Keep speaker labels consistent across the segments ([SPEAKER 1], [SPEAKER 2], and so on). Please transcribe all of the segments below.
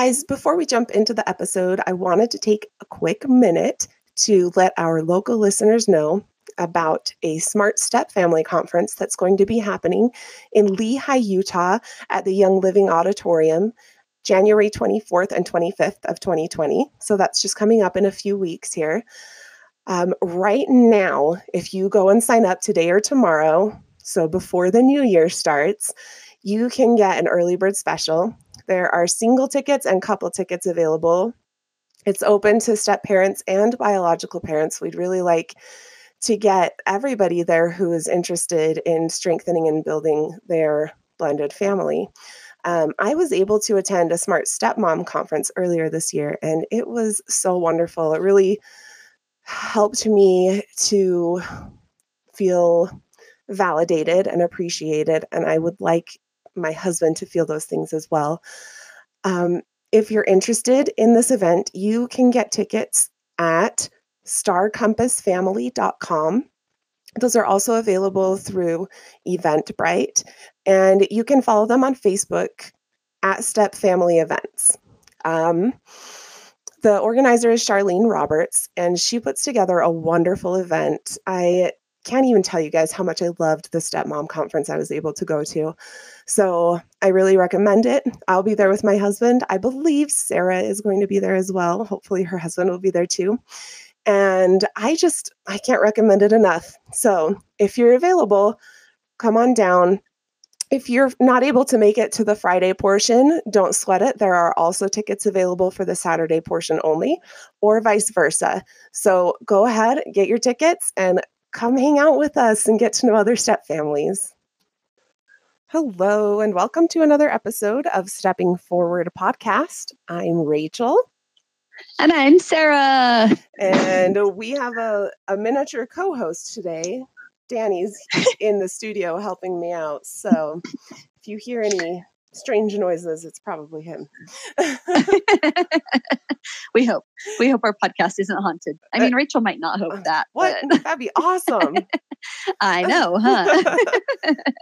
[SPEAKER 1] Guys, before we jump into the episode, I wanted to take a quick minute to let our local listeners know about a Smart Step Family Conference that's going to be happening in Lehi, Utah at the Young Living Auditorium January 24th and 25th of 2020. So that's just coming up in a few weeks here. Um, right now, if you go and sign up today or tomorrow, so before the new year starts, you can get an early bird special. There are single tickets and couple tickets available. It's open to step parents and biological parents. We'd really like to get everybody there who is interested in strengthening and building their blended family. Um, I was able to attend a Smart Stepmom conference earlier this year, and it was so wonderful. It really helped me to feel validated and appreciated, and I would like my husband to feel those things as well. Um, if you're interested in this event, you can get tickets at starcompassfamily.com. Those are also available through Eventbrite, and you can follow them on Facebook at Step Family Events. Um, the organizer is Charlene Roberts, and she puts together a wonderful event. I can't even tell you guys how much I loved the Stepmom conference I was able to go to. So I really recommend it. I'll be there with my husband. I believe Sarah is going to be there as well. Hopefully, her husband will be there too. And I just, I can't recommend it enough. So if you're available, come on down. If you're not able to make it to the Friday portion, don't sweat it. There are also tickets available for the Saturday portion only, or vice versa. So go ahead, get your tickets, and come hang out with us and get to know other step families. Hello, and welcome to another episode of Stepping Forward podcast. I'm Rachel.
[SPEAKER 2] And I'm Sarah.
[SPEAKER 1] And we have a, a miniature co host today. Danny's in the studio helping me out. So if you hear any strange noises, it's probably him.
[SPEAKER 2] we hope. We hope our podcast isn't haunted. I uh, mean, Rachel might not hope uh, that.
[SPEAKER 1] What? But... That'd be awesome.
[SPEAKER 2] I know, huh?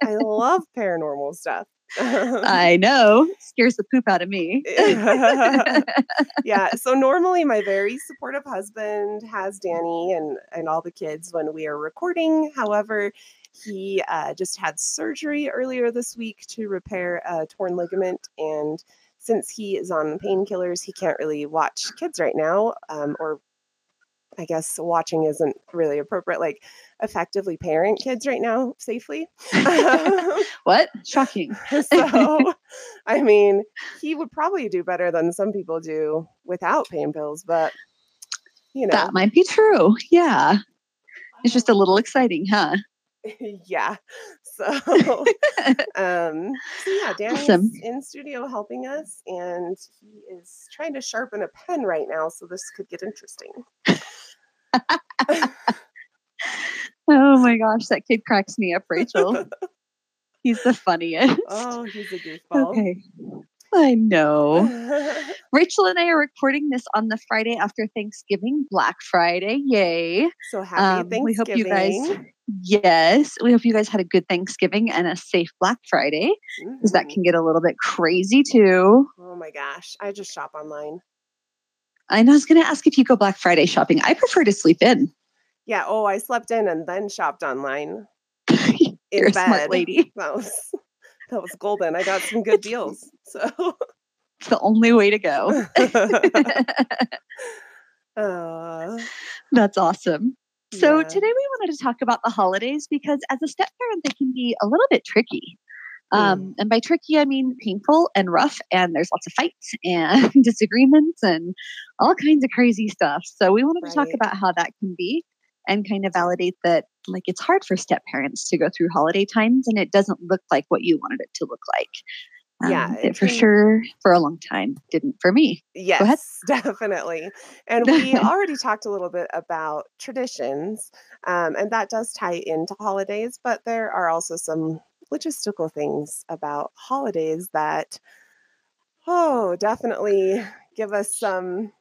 [SPEAKER 1] I love paranormal stuff.
[SPEAKER 2] I know. Scares the poop out of me.
[SPEAKER 1] yeah. So normally my very supportive husband has Danny and and all the kids when we are recording. However, he uh, just had surgery earlier this week to repair a torn ligament and since he is on painkillers, he can't really watch kids right now, um, or I guess watching isn't really appropriate. Like effectively parent kids right now safely.
[SPEAKER 2] what? Shocking.
[SPEAKER 1] so, I mean, he would probably do better than some people do without pain pills, but you know.
[SPEAKER 2] That might be true. Yeah. It's just a little exciting, huh?
[SPEAKER 1] yeah. So, um, so yeah, Danny's awesome. in studio helping us, and he is trying to sharpen a pen right now, so this could get interesting.
[SPEAKER 2] oh my gosh, that kid cracks me up, Rachel. he's the funniest.
[SPEAKER 1] Oh, he's a goofball.
[SPEAKER 2] Okay. I know. Rachel and I are recording this on the Friday after Thanksgiving, Black Friday. Yay.
[SPEAKER 1] So happy um, Thanksgiving.
[SPEAKER 2] We hope you guys, yes, we hope you guys had a good Thanksgiving and a safe Black Friday because mm-hmm. that can get a little bit crazy too.
[SPEAKER 1] Oh my gosh. I just shop online.
[SPEAKER 2] I know I was going to ask if you go Black Friday shopping. I prefer to sleep in.
[SPEAKER 1] Yeah. Oh, I slept in and then shopped online.
[SPEAKER 2] In You're bed. a smart lady.
[SPEAKER 1] That was that was golden. I got some good deals. So
[SPEAKER 2] it's the only way to go.
[SPEAKER 1] uh,
[SPEAKER 2] That's awesome. So yeah. today we wanted to talk about the holidays because as a step parent, they can be a little bit tricky. Um, mm. And by tricky, I mean painful and rough, and there's lots of fights and disagreements and all kinds of crazy stuff. So we wanted right. to talk about how that can be and kind of validate that like it's hard for step parents to go through holiday times and it doesn't look like what you wanted it to look like. Um, yeah, it for sure for a long time didn't for me.
[SPEAKER 1] Yes, definitely. And we already talked a little bit about traditions, um, and that does tie into holidays, but there are also some logistical things about holidays that, oh, definitely give us some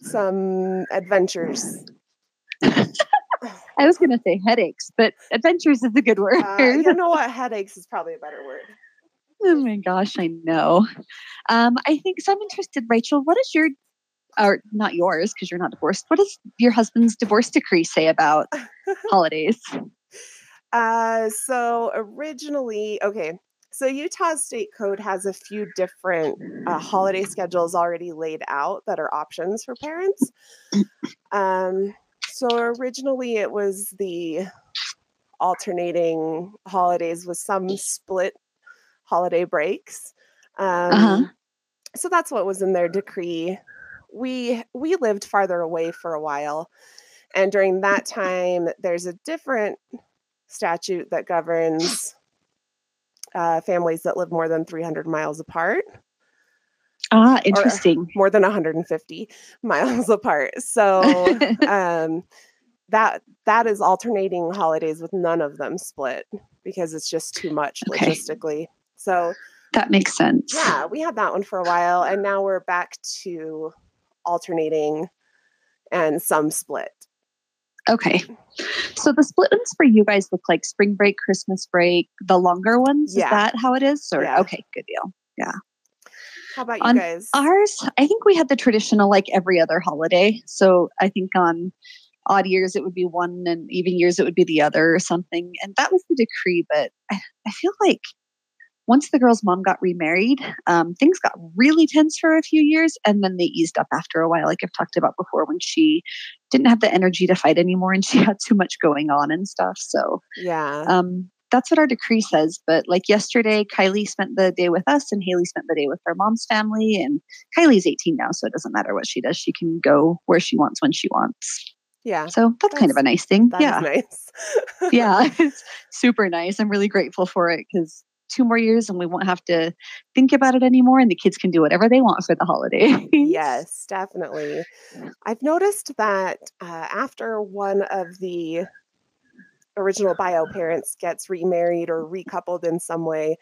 [SPEAKER 1] some adventures
[SPEAKER 2] I was going to say headaches, but adventures is a good word.
[SPEAKER 1] Uh, you know what? Headaches is probably a better word.
[SPEAKER 2] Oh my gosh, I know. Um, I think so. I'm interested, Rachel. What is your, or not yours, because you're not divorced. What does your husband's divorce decree say about holidays?
[SPEAKER 1] Uh, so originally, okay, so Utah State Code has a few different uh, holiday schedules already laid out that are options for parents. Um, so originally it was the alternating holidays with some split holiday breaks. Um, uh-huh. So that's what was in their decree. We we lived farther away for a while, and during that time, there's a different statute that governs uh, families that live more than 300 miles apart.
[SPEAKER 2] Ah, interesting.
[SPEAKER 1] More than 150 miles apart. So um, that that is alternating holidays with none of them split because it's just too much okay. logistically. So
[SPEAKER 2] that makes sense.
[SPEAKER 1] Yeah, we had that one for a while, and now we're back to alternating and some split.
[SPEAKER 2] Okay. So the split ones for you guys look like spring break, Christmas break, the longer ones. Yeah. Is that how it is? Or yeah. okay, good deal. Yeah.
[SPEAKER 1] How about you on guys?
[SPEAKER 2] Ours, I think we had the traditional like every other holiday. So I think on odd years it would be one and even years it would be the other or something. And that was the decree. But I, I feel like once the girl's mom got remarried, um, things got really tense for a few years and then they eased up after a while, like I've talked about before, when she didn't have the energy to fight anymore and she had too much going on and stuff. So,
[SPEAKER 1] yeah.
[SPEAKER 2] Um, that's what our decree says. But like yesterday, Kylie spent the day with us and Haley spent the day with her mom's family. And Kylie's 18 now, so it doesn't matter what she does. She can go where she wants when she wants.
[SPEAKER 1] Yeah.
[SPEAKER 2] So that's, that's kind of a nice thing. yeah.
[SPEAKER 1] nice.
[SPEAKER 2] yeah. It's super nice. I'm really grateful for it because two more years and we won't have to think about it anymore and the kids can do whatever they want for the holiday.
[SPEAKER 1] yes, definitely. I've noticed that uh, after one of the original bio parents gets remarried or recoupled in some way,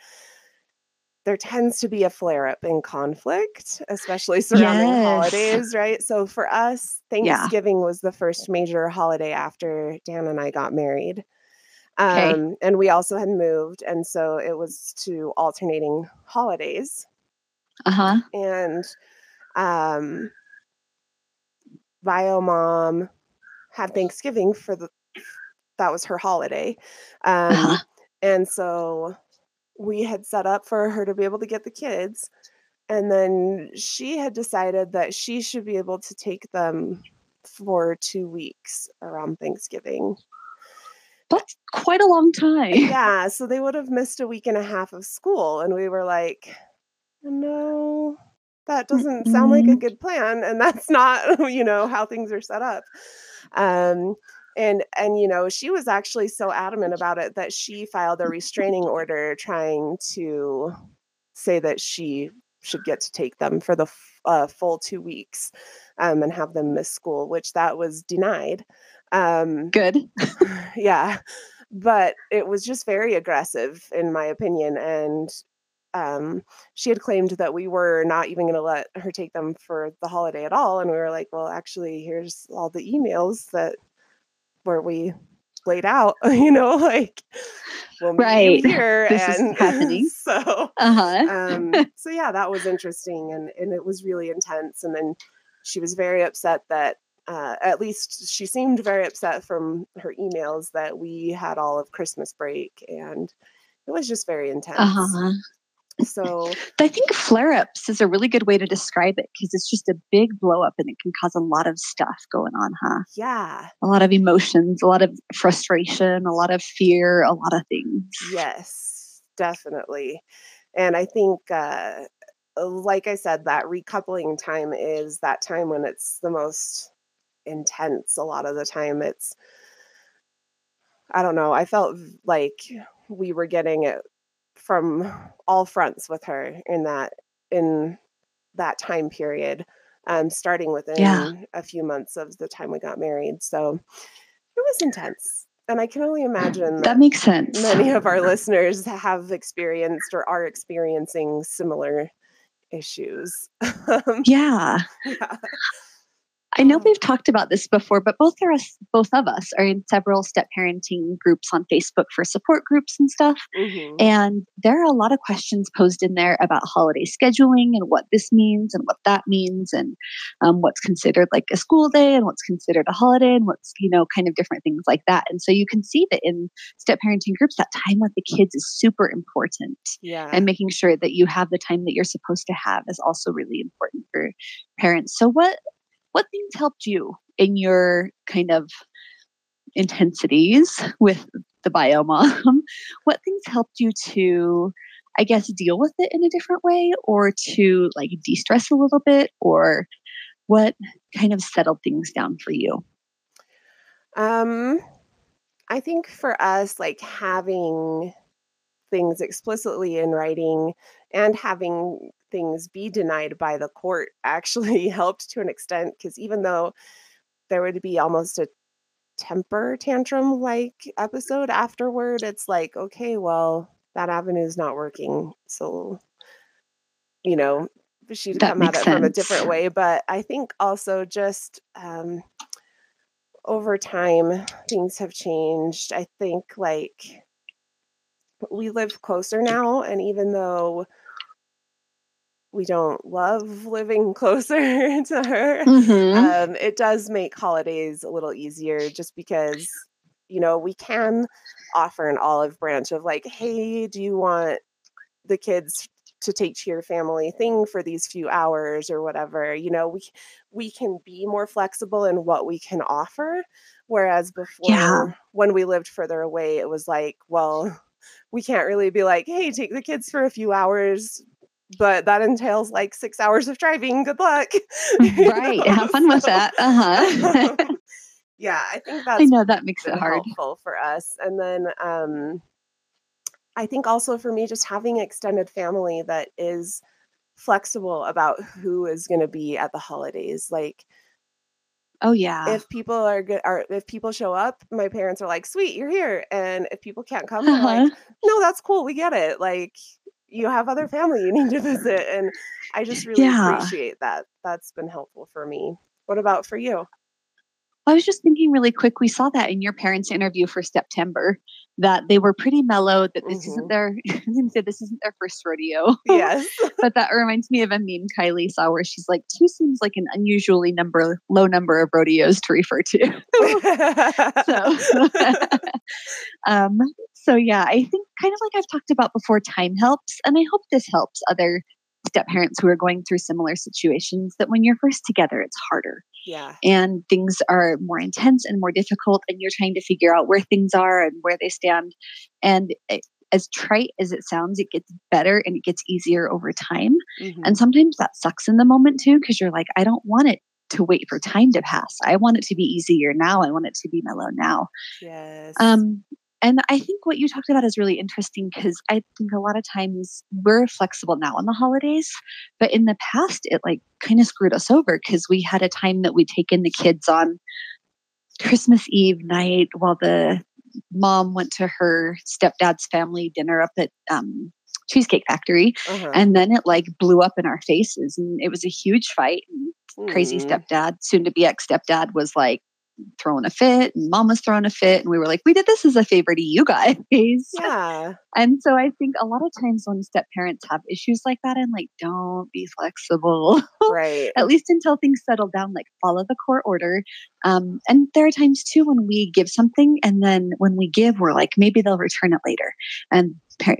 [SPEAKER 1] there tends to be a flare up in conflict, especially surrounding yes. holidays, right? So for us, Thanksgiving yeah. was the first major holiday after Dan and I got married. Um, okay. And we also had moved. And so it was to alternating holidays.
[SPEAKER 2] Uh huh.
[SPEAKER 1] And um, bio mom had Thanksgiving for the, that was her holiday. Um, uh-huh. And so we had set up for her to be able to get the kids. And then she had decided that she should be able to take them for two weeks around Thanksgiving.
[SPEAKER 2] That's quite a long time.
[SPEAKER 1] Yeah. So they would have missed a week and a half of school. And we were like, no, that doesn't mm-hmm. sound like a good plan. And that's not, you know, how things are set up. Um, and and you know she was actually so adamant about it that she filed a restraining order trying to say that she should get to take them for the uh, full two weeks um, and have them miss school which that was denied
[SPEAKER 2] um, Good.
[SPEAKER 1] yeah. But it was just very aggressive, in my opinion. And um, she had claimed that we were not even going to let her take them for the holiday at all. And we were like, well, actually, here's all the emails that where we laid out, you know, like
[SPEAKER 2] we'll right
[SPEAKER 1] here
[SPEAKER 2] this and is happening.
[SPEAKER 1] So, uh-huh. um, so yeah, that was interesting, and and it was really intense. And then she was very upset that uh, at least she seemed very upset from her emails that we had all of Christmas break and it was just very intense. Uh-huh. So
[SPEAKER 2] I think flare ups is a really good way to describe it because it's just a big blow up and it can cause a lot of stuff going on, huh?
[SPEAKER 1] Yeah.
[SPEAKER 2] A lot of emotions, a lot of frustration, a lot of fear, a lot of things.
[SPEAKER 1] Yes, definitely. And I think, uh, like I said, that recoupling time is that time when it's the most intense a lot of the time it's i don't know i felt like we were getting it from all fronts with her in that in that time period um starting within yeah. a few months of the time we got married so it was intense and i can only imagine
[SPEAKER 2] that, that makes sense
[SPEAKER 1] many of our listeners have experienced or are experiencing similar issues
[SPEAKER 2] yeah. yeah I know we've talked about this before, but both of us, both of us, are in several step parenting groups on Facebook for support groups and stuff. Mm-hmm. And there are a lot of questions posed in there about holiday scheduling and what this means and what that means, and um, what's considered like a school day and what's considered a holiday, and what's you know kind of different things like that. And so you can see that in step parenting groups, that time with the kids is super important.
[SPEAKER 1] Yeah,
[SPEAKER 2] and making sure that you have the time that you're supposed to have is also really important for parents. So what what things helped you in your kind of intensities with the biomom? what things helped you to, I guess, deal with it in a different way or to like de stress a little bit? Or what kind of settled things down for you?
[SPEAKER 1] Um, I think for us, like having things explicitly in writing and having things be denied by the court actually helped to an extent because even though there would be almost a temper tantrum like episode afterward, it's like, okay, well, that avenue is not working. So, you know, she'd that come at it sense. from a different way. But I think also just um, over time, things have changed. I think like we live closer now. And even though we don't love living closer to her. Mm-hmm. Um, it does make holidays a little easier just because, you know, we can offer an olive branch of like, hey, do you want the kids to take to your family thing for these few hours or whatever? You know, we we can be more flexible in what we can offer. Whereas before, yeah. when we lived further away, it was like, well, we can't really be like, hey, take the kids for a few hours but that entails like six hours of driving. Good luck.
[SPEAKER 2] right. Have fun with that. Uh
[SPEAKER 1] huh. yeah, I think that's.
[SPEAKER 2] I know that makes it hard.
[SPEAKER 1] Helpful for us, and then um, I think also for me, just having extended family that is flexible about who is going to be at the holidays, like.
[SPEAKER 2] Oh yeah.
[SPEAKER 1] If people are good, or if people show up, my parents are like, "Sweet, you're here," and if people can't come, uh-huh. like. "No, that's cool. We get it. Like, you have other family you need to visit and i just really yeah. appreciate that that's been helpful for me what about for you
[SPEAKER 2] I was just thinking really quick. We saw that in your parents' interview for September that they were pretty mellow. That this mm-hmm. isn't their. Say this isn't their first rodeo.
[SPEAKER 1] Yes,
[SPEAKER 2] but that reminds me of a meme Kylie saw where she's like, two seems like an unusually number low number of rodeos to refer to. so, um, so yeah, I think kind of like I've talked about before, time helps, and I hope this helps other step parents who are going through similar situations that when you're first together, it's harder.
[SPEAKER 1] Yeah.
[SPEAKER 2] And things are more intense and more difficult, and you're trying to figure out where things are and where they stand. And it, as trite as it sounds, it gets better and it gets easier over time. Mm-hmm. And sometimes that sucks in the moment too, because you're like, I don't want it to wait for time to pass. I want it to be easier now. I want it to be mellow now.
[SPEAKER 1] Yes.
[SPEAKER 2] Um, and I think what you talked about is really interesting because I think a lot of times we're flexible now on the holidays, but in the past, it like kind of screwed us over because we had a time that we'd taken the kids on Christmas Eve night while the mom went to her stepdad's family dinner up at um, Cheesecake Factory. Uh-huh. And then it like blew up in our faces and it was a huge fight. And crazy mm. stepdad, soon to be ex stepdad, was like, throwing a fit and mom was throwing a fit and we were like we did this as a favor to you guys.
[SPEAKER 1] Yeah.
[SPEAKER 2] And so i think a lot of times when step parents have issues like that i'm like don't be flexible
[SPEAKER 1] right.
[SPEAKER 2] at least until things settle down like follow the court order um, and there are times too when we give something and then when we give we're like maybe they'll return it later and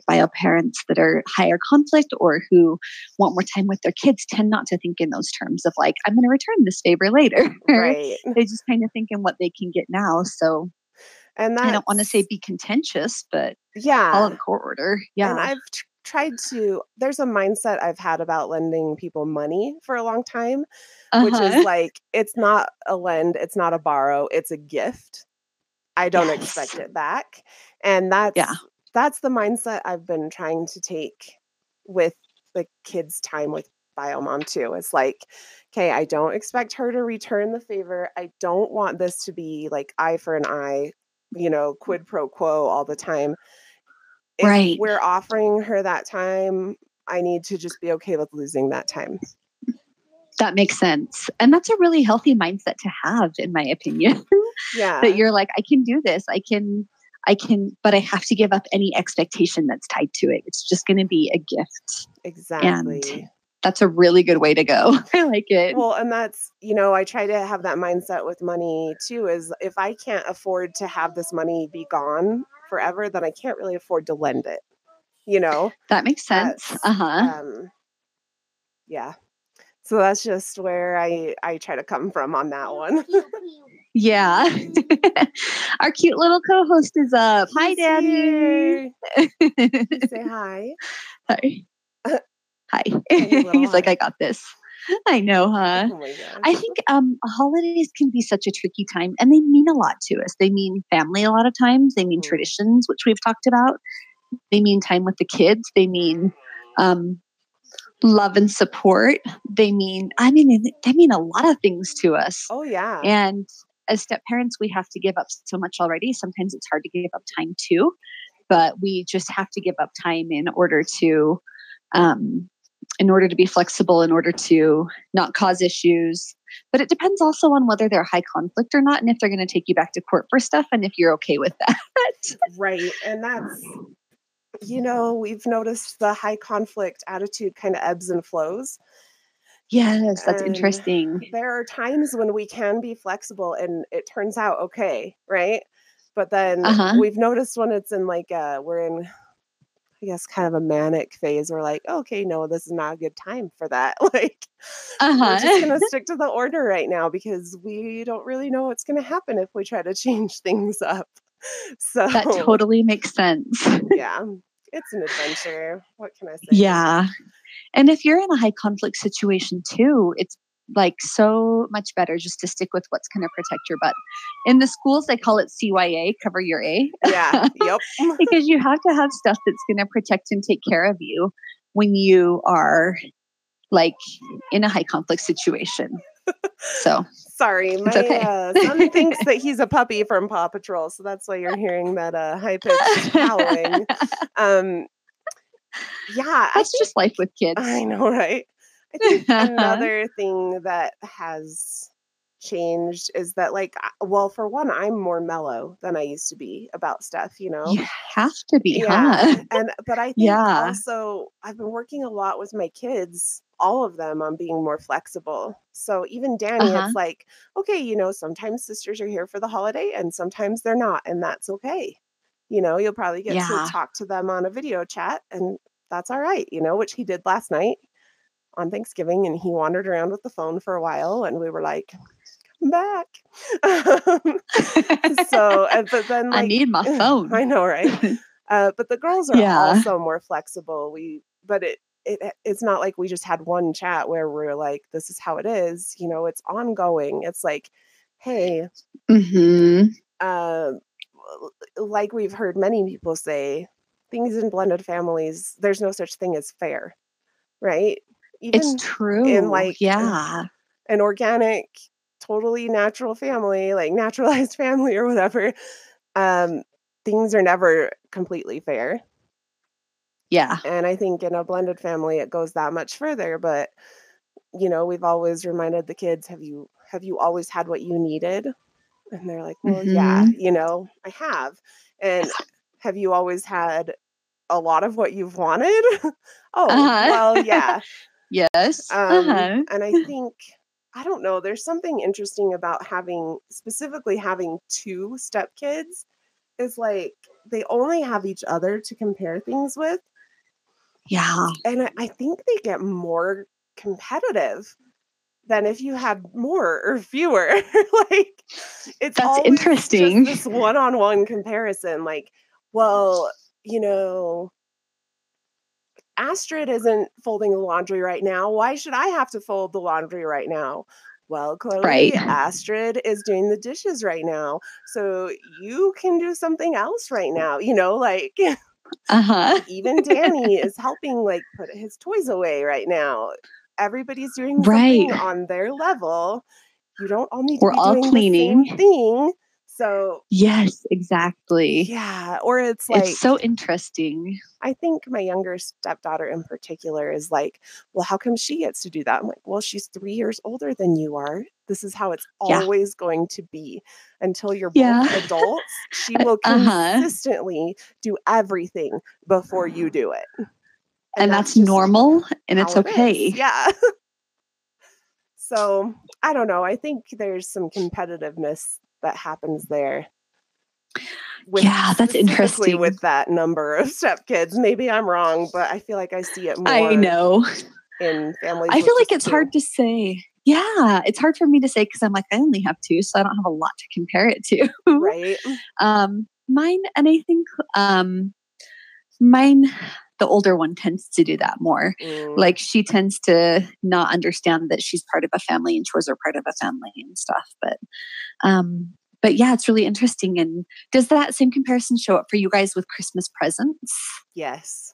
[SPEAKER 2] bio parents that are higher conflict or who want more time with their kids tend not to think in those terms of like, I'm going to return this favor later.
[SPEAKER 1] Right.
[SPEAKER 2] they just kind of think in what they can get now. So,
[SPEAKER 1] and
[SPEAKER 2] I don't want to say be contentious, but
[SPEAKER 1] yeah,
[SPEAKER 2] follow the court order. Yeah.
[SPEAKER 1] And I've tried to, there's a mindset I've had about lending people money for a long time, uh-huh. which is uh-huh. like, it's not a lend, it's not a borrow, it's a gift. I don't yes. expect it back. And that's yeah that's the mindset I've been trying to take with the kids' time with Biomom too. It's like, okay, I don't expect her to return the favor. I don't want this to be like eye for an eye, you know, quid pro quo all the time. If
[SPEAKER 2] right.
[SPEAKER 1] we're offering her that time, I need to just be okay with losing that time.
[SPEAKER 2] That makes sense. And that's a really healthy mindset to have, in my opinion.
[SPEAKER 1] Yeah.
[SPEAKER 2] that you're like, I can do this. I can, I can, but I have to give up any expectation that's tied to it. It's just going to be a gift.
[SPEAKER 1] exactly.
[SPEAKER 2] That's a really good way to go. I like it.
[SPEAKER 1] Well, and that's, you know, I try to have that mindset with money too is if I can't afford to have this money be gone forever, then I can't really afford to lend it. You know?
[SPEAKER 2] that makes sense. Uh huh.
[SPEAKER 1] Um yeah. So that's just where I I try to come from on that one.
[SPEAKER 2] Yeah. Our cute little co-host is up. Hi,
[SPEAKER 1] He's
[SPEAKER 2] Daddy.
[SPEAKER 1] Say hi.
[SPEAKER 2] Hi. Hi. He's like. I got this. I know, huh?
[SPEAKER 1] Oh.
[SPEAKER 2] I think um, holidays can be such a tricky time and they mean a lot to us. They mean family a lot of times, they mean
[SPEAKER 1] Mhm.
[SPEAKER 2] traditions, which we've talked about. They mean time with the kids, they mean um, love and support. They mean, I mean, they mean a lot of things to us.
[SPEAKER 1] oh yeah.
[SPEAKER 2] And as step parents, we have to give up so much already. Sometimes it's hard to give up time too, but we just have to give up time in order to, um, in order to be flexible, in order to not cause issues. But it depends also on whether they're high conflict or not, and if they're going to take you back to court for stuff, and if you're okay with that.
[SPEAKER 1] Right. And that's, you know, we've noticed the high conflict attitude kind of ebbs and flows.
[SPEAKER 2] yes, that's
[SPEAKER 1] And
[SPEAKER 2] interesting.
[SPEAKER 1] There are times when we can be flexible and it turns out okay, right? But then
[SPEAKER 2] Uh-huh.
[SPEAKER 1] we've noticed when it's in like uh we're in I guess kind of a manic phase, we're like, okay, no, this is not a good time for that. Like
[SPEAKER 2] Uh
[SPEAKER 1] we're just gonna stick to the order right now because we don't really know what's gonna happen if we try to change things up. So
[SPEAKER 2] that totally makes sense.
[SPEAKER 1] yeah, it's an adventure. What can I say?
[SPEAKER 2] Yeah. And if you're in a high conflict situation too, it's like so much better just to stick with what's going to protect your butt. In the schools, they call it CYA, cover your A,
[SPEAKER 1] Yeah. Yep.
[SPEAKER 2] because you have to have stuff that's going to protect and take care of you when you are like in a high conflict situation. So,
[SPEAKER 1] Sorry, my
[SPEAKER 2] okay.
[SPEAKER 1] uh, son thinks that he's a puppy from Paw Patrol, so that's why you're hearing that uh, high pitched howling. Um, yeah,
[SPEAKER 2] that's
[SPEAKER 1] think,
[SPEAKER 2] just life with kids.
[SPEAKER 1] I know, right? I think another thing that has changed is that, like, well, for one, I'm more mellow than I used to be about stuff. You know,
[SPEAKER 2] You have to be,
[SPEAKER 1] yeah,
[SPEAKER 2] huh?
[SPEAKER 1] and but I think
[SPEAKER 2] Yeah.
[SPEAKER 1] also I've been working a lot with my kids, all of them, on being more flexible. So even Danny,
[SPEAKER 2] Uh-huh.
[SPEAKER 1] it's like, okay, you know, sometimes sisters are here for the holiday, and sometimes they're not, and that's okay. You know, you'll probably get
[SPEAKER 2] Yeah.
[SPEAKER 1] to talk to them on a video chat, and that's all right. You know, which he did last night on Thanksgiving, and he wandered around with the phone for a while, and we were like, come back. So, but then like
[SPEAKER 2] I need my phone.
[SPEAKER 1] I know, right? Uh, but the girls are
[SPEAKER 2] Yeah.
[SPEAKER 1] also more flexible. We, but it, it, it's not like we just had one chat where we're like, this is how it is. You know, it's ongoing. It's like, hey,
[SPEAKER 2] hmm
[SPEAKER 1] uh, like we've heard many people say, things in blended families, there's no such thing as fair, right? Even
[SPEAKER 2] It's true.
[SPEAKER 1] In like,
[SPEAKER 2] yeah.
[SPEAKER 1] an organic, totally natural family, like naturalized family or whatever, um, things are never completely fair.
[SPEAKER 2] Yeah.
[SPEAKER 1] And I think in a blended family it goes that much further, but you know, we've always reminded the kids, have you have you always had what you needed? And they're like, Well, yeah, you know, I have. And have you always had a lot of what you've wanted? oh,
[SPEAKER 2] Uh-huh.
[SPEAKER 1] well, yeah.
[SPEAKER 2] Yes.
[SPEAKER 1] Um,
[SPEAKER 2] uh-huh.
[SPEAKER 1] And I think, I don't know, there's something interesting about having, specifically having two stepkids, is like they only have each other to compare things with.
[SPEAKER 2] Yeah.
[SPEAKER 1] And I, I think they get more competitive than if you had more or fewer. like, it's
[SPEAKER 2] That's interesting.
[SPEAKER 1] Just this one on one comparison. Like, well, you know, Astrid isn't folding the laundry right now. Why should I have to fold the laundry right now? Well, Chloe,
[SPEAKER 2] Right.
[SPEAKER 1] Astrid is doing the dishes right now. So you can do something else right now. You know, like
[SPEAKER 2] Uh-huh.
[SPEAKER 1] even Danny is helping like put his toys away right now. Everybody's doing
[SPEAKER 2] Right.
[SPEAKER 1] on their level. You don't all need to
[SPEAKER 2] We're
[SPEAKER 1] be
[SPEAKER 2] all cleaning.
[SPEAKER 1] same thing. So
[SPEAKER 2] yes, exactly.
[SPEAKER 1] Yeah, or it's like
[SPEAKER 2] it's so interesting.
[SPEAKER 1] I think my younger stepdaughter in particular is like, well, how come she gets to do that? I'm like, well, she's three years older than you are. This is how it's
[SPEAKER 2] Yeah.
[SPEAKER 1] always going to be until you're both
[SPEAKER 2] Yeah.
[SPEAKER 1] adults. She will
[SPEAKER 2] Uh-huh.
[SPEAKER 1] consistently do everything before you do it.
[SPEAKER 2] And, that's,
[SPEAKER 1] just
[SPEAKER 2] normal and it's
[SPEAKER 1] how it
[SPEAKER 2] okay.
[SPEAKER 1] Yeah. so I don't know. I think there's some competitiveness that happens there.
[SPEAKER 2] Yeah, that's interesting.
[SPEAKER 1] With that number of stepkids, maybe I'm wrong, but I feel like I see it more
[SPEAKER 2] I know.
[SPEAKER 1] in families.
[SPEAKER 2] I feel like it's
[SPEAKER 1] two.
[SPEAKER 2] hard to say. Yeah, it's hard for me to say because I'm like, I only have two, so I don't have a lot to compare it to.
[SPEAKER 1] right?
[SPEAKER 2] Um, mine, and I think um, mine, the older one tends to do that more.
[SPEAKER 1] Mm.
[SPEAKER 2] Like she tends to not understand that she's part of a family and chores are part of a family and stuff. But um but yeah, it's really interesting. And does that same comparison show up for you guys with Christmas presents?
[SPEAKER 1] Yes.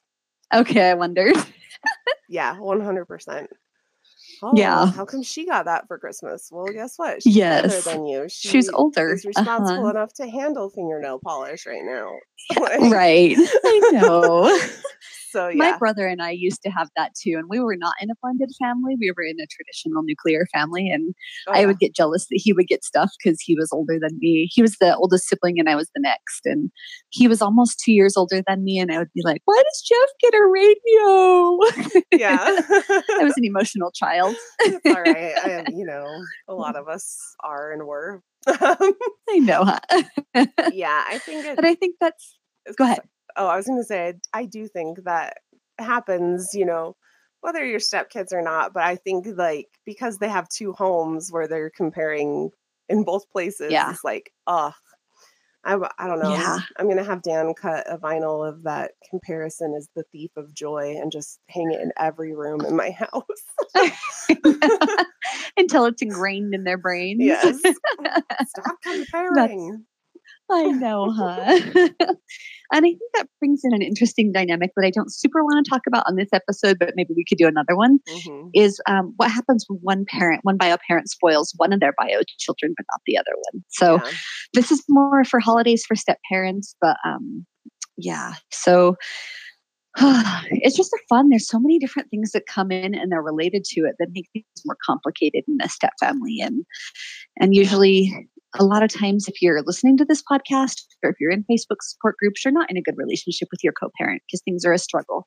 [SPEAKER 2] Okay, I wondered.
[SPEAKER 1] yeah, 100% oh,
[SPEAKER 2] yeah.
[SPEAKER 1] How come she got that for Christmas? Well, guess what? She's
[SPEAKER 2] yes.
[SPEAKER 1] older than you. She she's
[SPEAKER 2] older.
[SPEAKER 1] She's responsible
[SPEAKER 2] uh-huh.
[SPEAKER 1] enough to handle fingernail polish right now. Yeah,
[SPEAKER 2] right. I know.
[SPEAKER 1] so yeah.
[SPEAKER 2] My brother and I used to have that too. And we were not in a blended family. We were in a traditional nuclear family. And
[SPEAKER 1] oh,
[SPEAKER 2] I would get jealous that he would get stuff because he was older than me. He was the oldest sibling and I was the next. And he was almost two years older than me. And I would be like, why does Jeff get a radio?
[SPEAKER 1] Yeah.
[SPEAKER 2] I was an emotional child.
[SPEAKER 1] it's all right. I, you know, a lot of us are and were. Um,
[SPEAKER 2] I know. Huh?
[SPEAKER 1] yeah, I think it,
[SPEAKER 2] but I think that's, go ahead.
[SPEAKER 1] Oh, I was going to say, I do think that happens, you know, whether you're stepkids or not. But I think, like, because they have two homes where they're comparing in both places,
[SPEAKER 2] Yeah.
[SPEAKER 1] it's like, ugh. I, I don't know.
[SPEAKER 2] Yeah.
[SPEAKER 1] I'm going to have Dan cut a vinyl of that comparison as the thief of joy and just hang it in every room in my house.
[SPEAKER 2] Until it's ingrained in their brains.
[SPEAKER 1] yes. Stop comparing.
[SPEAKER 2] I know, huh? and I think that brings in an interesting dynamic that I don't super want to talk about on this episode, but maybe we could do another one.
[SPEAKER 1] Mhm.
[SPEAKER 2] Is um, what happens when one parent, one bio parent spoils one of their bio children, but not the other one. So
[SPEAKER 1] Yeah.
[SPEAKER 2] this is more for holidays for step parents, but um, yeah. So it's just a fun. There's so many different things that come in and they're related to it that make things more complicated in a step family. And and usually a lot of times if you're listening to this podcast or if you're in Facebook support groups, you're not in a good relationship with your co-parent because things are a struggle.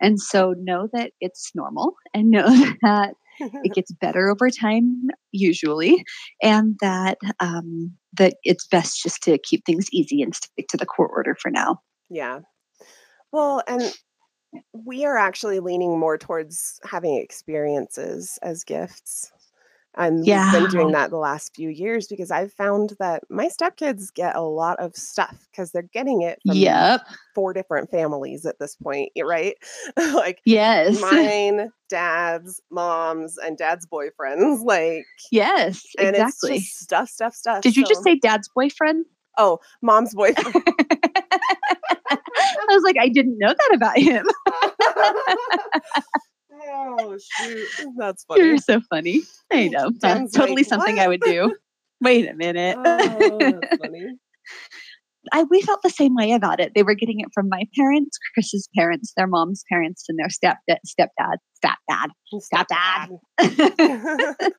[SPEAKER 2] And so know that it's normal and know that it gets better over time usually and that um, that it's best just to keep things easy and stick to the court order for now
[SPEAKER 1] Yeah. Well, and we are actually leaning more towards having experiences as gifts. And we've been doing that the last few years because I've found that my stepkids get a lot of stuff because they're getting it from
[SPEAKER 2] yep
[SPEAKER 1] four different families at this point, right? like
[SPEAKER 2] yes
[SPEAKER 1] mine, dad's, mom's, and dad's boyfriends. Like,
[SPEAKER 2] yes
[SPEAKER 1] and
[SPEAKER 2] exactly
[SPEAKER 1] it's just stuff, stuff, stuff.
[SPEAKER 2] did you just say dad's boyfriend
[SPEAKER 1] Oh, mom's boyfriend.
[SPEAKER 2] i was like i didn't know that about him
[SPEAKER 1] oh shoot, that's funny.
[SPEAKER 2] you're so funny i know That's totally
[SPEAKER 1] like,
[SPEAKER 2] something i would do wait a minute
[SPEAKER 1] oh.
[SPEAKER 2] I we felt the same way about it. They were getting it from my parents, Chris's parents, their mom's parents, and their stepdad, stepdad, stepdad, stepdad.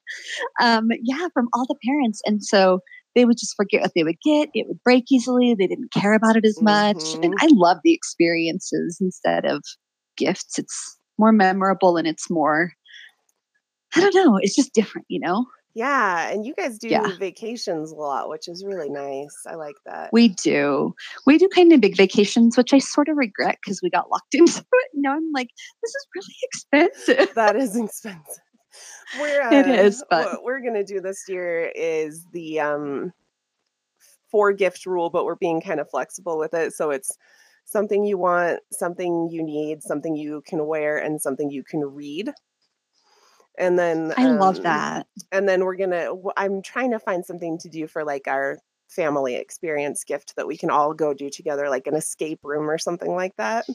[SPEAKER 2] um, yeah, from all the parents, and so they would just forget what they would get. It would break easily. They didn't care about it as much, and
[SPEAKER 1] Mhm.
[SPEAKER 2] I love the experiences instead of gifts. It's more memorable and it's more. I don't know. It's just different, you know.
[SPEAKER 1] Yeah, and you guys do
[SPEAKER 2] Yeah.
[SPEAKER 1] vacations a lot, which is really nice. I like that.
[SPEAKER 2] We do. We do kind of big vacations, which I sort of regret because we got locked into it. Now I'm like, this is really expensive.
[SPEAKER 1] that is expensive. We're, uh,
[SPEAKER 2] It is, but-
[SPEAKER 1] what we're gonna do this year is the um four gift rule, but we're being kind of flexible with it. So it's something you want, something you need, something you can wear, and something you can read. And then
[SPEAKER 2] I love
[SPEAKER 1] um,
[SPEAKER 2] that.
[SPEAKER 1] and then we're gonna I'm trying to find something to do for like our family experience gift that we can all go do together like an escape room or something like that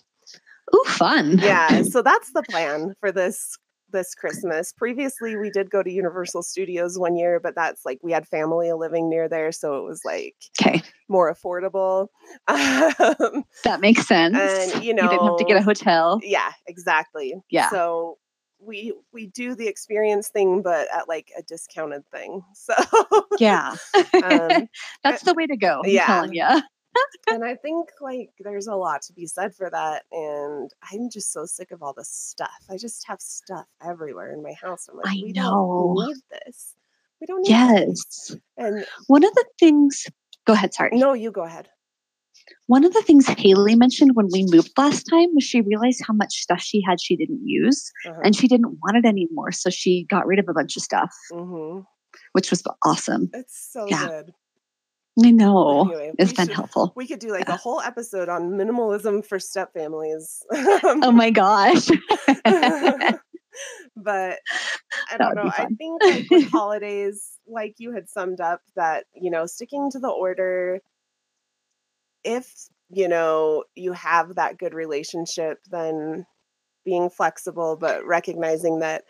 [SPEAKER 2] Ooh, fun.
[SPEAKER 1] yeah so that's the plan for this this Christmas. Previously, we did go to Universal Studios one year, but that's like we had family living near there, so it was like
[SPEAKER 2] okay
[SPEAKER 1] more affordable. Um,
[SPEAKER 2] that makes sense.
[SPEAKER 1] And you know,
[SPEAKER 2] you didn't have to get a hotel.
[SPEAKER 1] Yeah, exactly.
[SPEAKER 2] Yeah.
[SPEAKER 1] So we we do the experience thing, but at like a discounted thing. So
[SPEAKER 2] yeah, um, that's the way to go. I'm yeah.
[SPEAKER 1] And I think like there's a lot to be said for that. And I'm just so sick of all the stuff. I just have stuff everywhere in my house. I'm like,
[SPEAKER 2] I
[SPEAKER 1] we
[SPEAKER 2] know.
[SPEAKER 1] don't need this. We don't need this.
[SPEAKER 2] yes.
[SPEAKER 1] This. And
[SPEAKER 2] one of the things go ahead, sorry.
[SPEAKER 1] No, you go ahead.
[SPEAKER 2] One of the things Haley mentioned when we moved last time was she realized how much stuff she had she didn't use uh-huh. and she didn't want it anymore. So she got rid of a bunch of stuff, mm-hmm. which was awesome.
[SPEAKER 1] It's so yeah. good.
[SPEAKER 2] I know. Anyway, it's been should, helpful.
[SPEAKER 1] We could do like yeah. a whole episode on minimalism for step families.
[SPEAKER 2] oh my gosh.
[SPEAKER 1] but I don't know. I think like with holidays, like you had summed up, that, you know, sticking to the order, if, you know, you have that good relationship, then being flexible, but recognizing that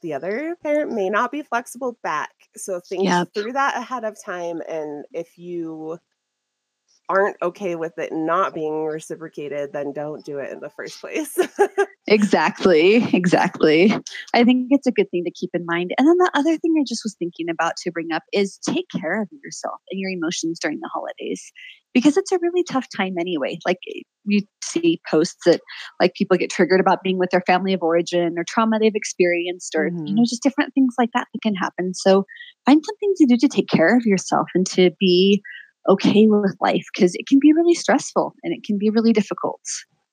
[SPEAKER 1] the other parent may not be flexible back. So think yep. through that ahead of time. And if you aren't okay with it not being reciprocated, then don't do it in the first place.
[SPEAKER 2] exactly. Exactly. I think it's a good thing to keep in mind. And then the other thing I just was thinking about to bring up is take care of yourself and your emotions during the holidays because it's a really tough time anyway. Like you see posts that like people get triggered about being with their family of origin or trauma they've experienced or mm-hmm. you know just different things like that that can happen. So find something to do to take care of yourself and to be okay with life because it can be really stressful and it can be really difficult.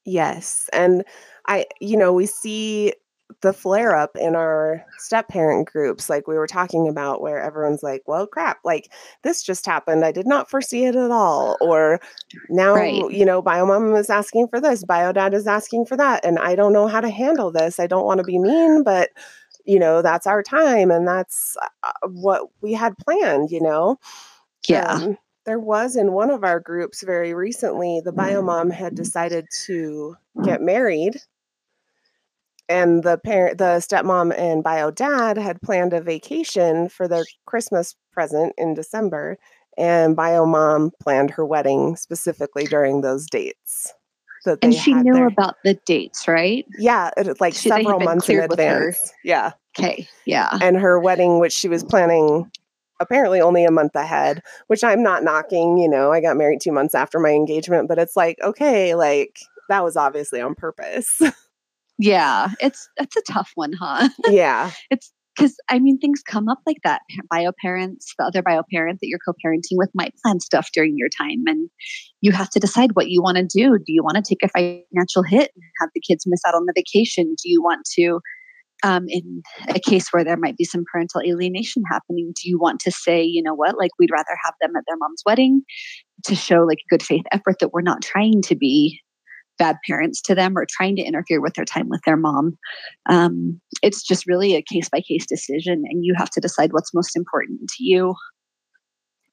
[SPEAKER 1] Yes. And I, you know, we see the flare up in our step parent groups, like we were talking about, where everyone's like, well, crap, like this just happened. I did not foresee it at all. Or now, right. you know, bio mom is asking for this, bio dad is asking for that. And I don't know how to handle this. I don't want to be mean, but, you know, that's our time and that's uh, what we had planned, you know?
[SPEAKER 2] Yeah. Um,
[SPEAKER 1] there was in one of our groups very recently, the bio mom had decided to get married and the parent the stepmom and bio dad had planned a vacation for their christmas present in december and bio mom planned her wedding specifically during those dates
[SPEAKER 2] and she knew about the dates right?
[SPEAKER 1] Yeah it, like she, several months in advance. Yeah.
[SPEAKER 2] Okay yeah.
[SPEAKER 1] And her wedding which she was planning apparently only a month ahead which i'm not knocking you know i got married two months after my engagement but it's like okay like that was obviously on purpose
[SPEAKER 2] Yeah, it's that's a tough one, huh?
[SPEAKER 1] Yeah.
[SPEAKER 2] it's because I mean things come up like that. Bio parents, the other bio parent that you're co-parenting with might plan stuff during your time and you have to decide what you want to do. Do you want to take a financial hit and have the kids miss out on the vacation? Do you want to um, in a case where there might be some parental alienation happening, do you want to say, you know what, like we'd rather have them at their mom's wedding to show like good faith effort that we're not trying to be bad parents to them or trying to interfere with their time with their mom. Um, it's just really a case by case decision, and you have to decide what's most important to you.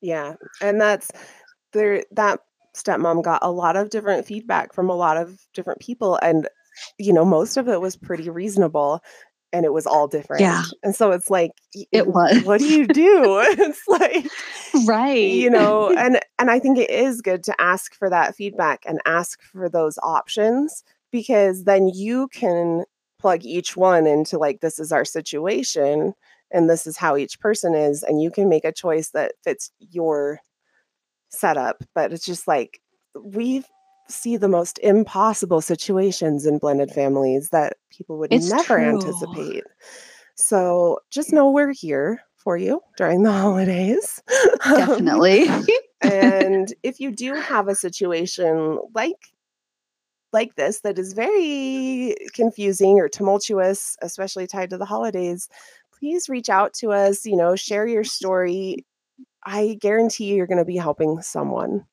[SPEAKER 1] Yeah, and that's there. That stepmom got a lot of different feedback from a lot of different people, and you know, most of it was pretty reasonable and it was all different.
[SPEAKER 2] Yeah.
[SPEAKER 1] And so it's like
[SPEAKER 2] it was.
[SPEAKER 1] What do you do? it's like
[SPEAKER 2] right.
[SPEAKER 1] You know, and and I think it is good to ask for that feedback and ask for those options because then you can plug each one into like this is our situation and this is how each person is and you can make a choice that fits your setup, but it's just like we've see the most impossible situations in blended families that people would it's never true. anticipate. So just know we're here for you during the holidays.
[SPEAKER 2] Um, Definitely.
[SPEAKER 1] and if you do have a situation like like this that is very confusing or tumultuous, especially tied to the holidays, please reach out to us, you know, share your story. I guarantee you're going to be helping someone.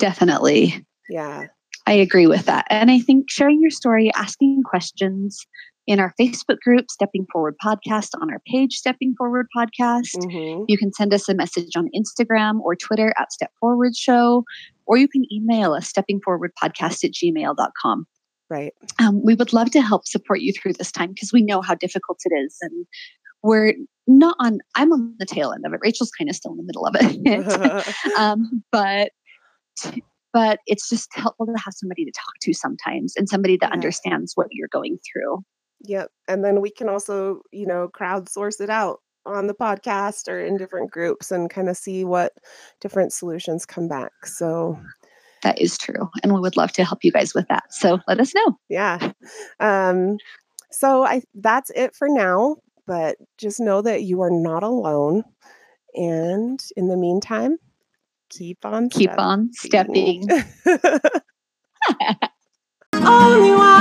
[SPEAKER 2] Definitely.
[SPEAKER 1] Yeah.
[SPEAKER 2] I agree with that. And I think sharing your story, asking questions in our Facebook group, Stepping Forward Podcast, on our page, Stepping Forward Podcast. Mm-hmm. You can send us a message on Instagram or Twitter at Step Forward Show, or you can email us, steppingforwardpodcast at gmail.com.
[SPEAKER 1] Right.
[SPEAKER 2] Um, we would love to help support you through this time because we know how difficult it is. And we're not on, I'm on the tail end of it. Rachel's kind of still in the middle of it. um, but, but it's just helpful to have somebody to talk to sometimes and somebody that yeah. understands what you're going through.
[SPEAKER 1] Yep. And then we can also, you know, crowdsource it out on the podcast or in different groups and kind of see what different solutions come back. So
[SPEAKER 2] that is true. And we would love to help you guys with that. So let us know.
[SPEAKER 1] Yeah. Um, so I that's it for now, but just know that you are not alone. And in the meantime, keep on
[SPEAKER 2] keep stepping. on stepping.
[SPEAKER 3] Only want